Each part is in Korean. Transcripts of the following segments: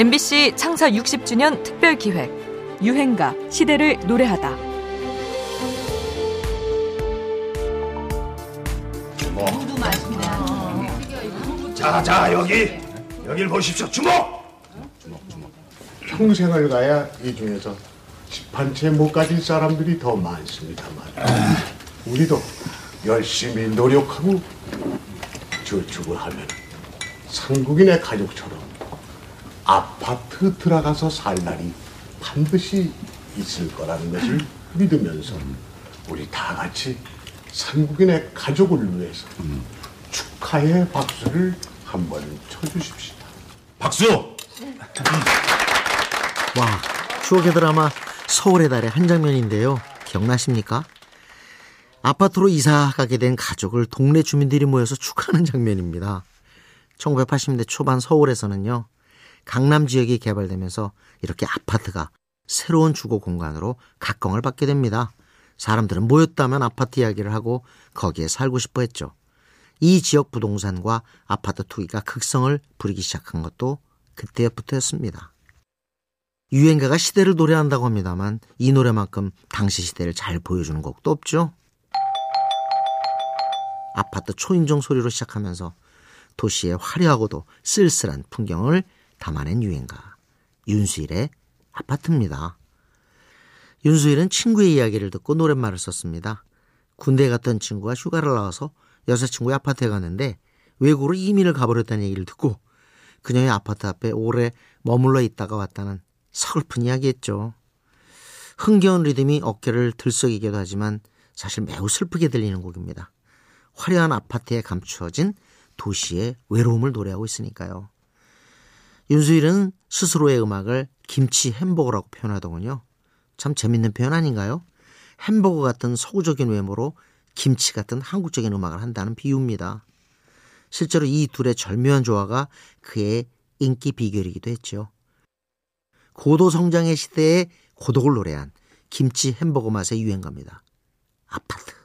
MBC 창사 60주년 특별 기획 유행가 시대를 노래하다. 자, 자, 여기. 여길 보십시오. 주목! 평생을 가야 이 중에서 집한채 못 가진 사람들이 더 많습니다만 우리도 열심히 노력하고 저축을 하면 상국인의 가족처럼 아파트 들어가서 살 날이 반드시 있을 거라는 것을 믿으면서 우리 다 같이 상국인의 가족을 위해서 축하의 박수를 한번 쳐주십시다. 박수! 와, 추억의 드라마 서울의 달의 한 장면인데요. 기억나십니까? 아파트로 이사 가게 된 가족을 동네 주민들이 모여서 축하하는 장면입니다. 1980년대 초반 서울에서는요, 강남 지역이 개발되면서 이렇게 아파트가 새로운 주거 공간으로 각광을 받게 됩니다. 사람들은 모였다면 아파트 이야기를 하고 거기에 살고 싶어 했죠. 이 지역 부동산과 아파트 투기가 극성을 부리기 시작한 것도 그때부터였습니다. 유행가가 시대를 노래한다고 합니다만 이 노래만큼 당시 시대를 잘 보여주는 곡도 없죠. 아파트 초인종 소리로 시작하면서 도시의 화려하고도 쓸쓸한 풍경을 담아낸 유행가 윤수일의 아파트입니다. 윤수일은 친구의 이야기를 듣고 노랫말을 썼습니다. 군대에 갔던 친구가 휴가를 나와서 여자친구의 아파트에 갔는데 외국으로 이민을 가버렸다는 얘기를 듣고 그녀의 아파트 앞에 오래 머물러 있다가 왔다는 서글픈 이야기였죠. 흥겨운 리듬이 어깨를 들썩이기도 하지만 사실 매우 슬프게 들리는 곡입니다. 화려한 아파트에 감추어진 도시의 외로움을 노래하고 있으니까요. 윤수일은 스스로의 음악을 김치 햄버거라고 표현하더군요. 참 재밌는 표현 아닌가요? 햄버거 같은 서구적인 외모로 김치 같은 한국적인 음악을 한다는 비유입니다. 실제로 이 둘의 절묘한 조화가 그의 인기 비결이기도 했죠. 고도 성장의 시대에 고독을 노래한 김치 햄버거 맛의 유행가입니다. 아파트.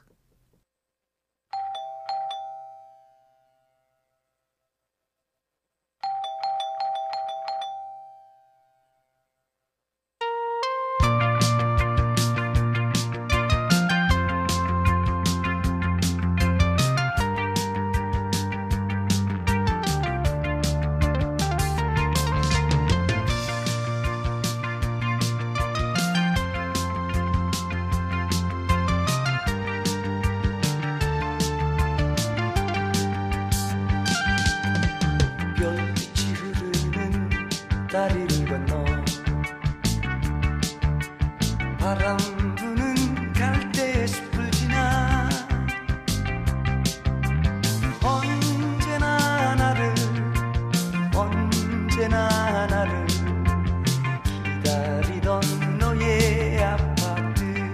다리를 건너 바람 부는 갈대의 숲을 지나 언제나 나를 언제나 나를 기다리던 너의 아파트.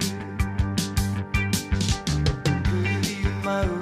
그리운 마음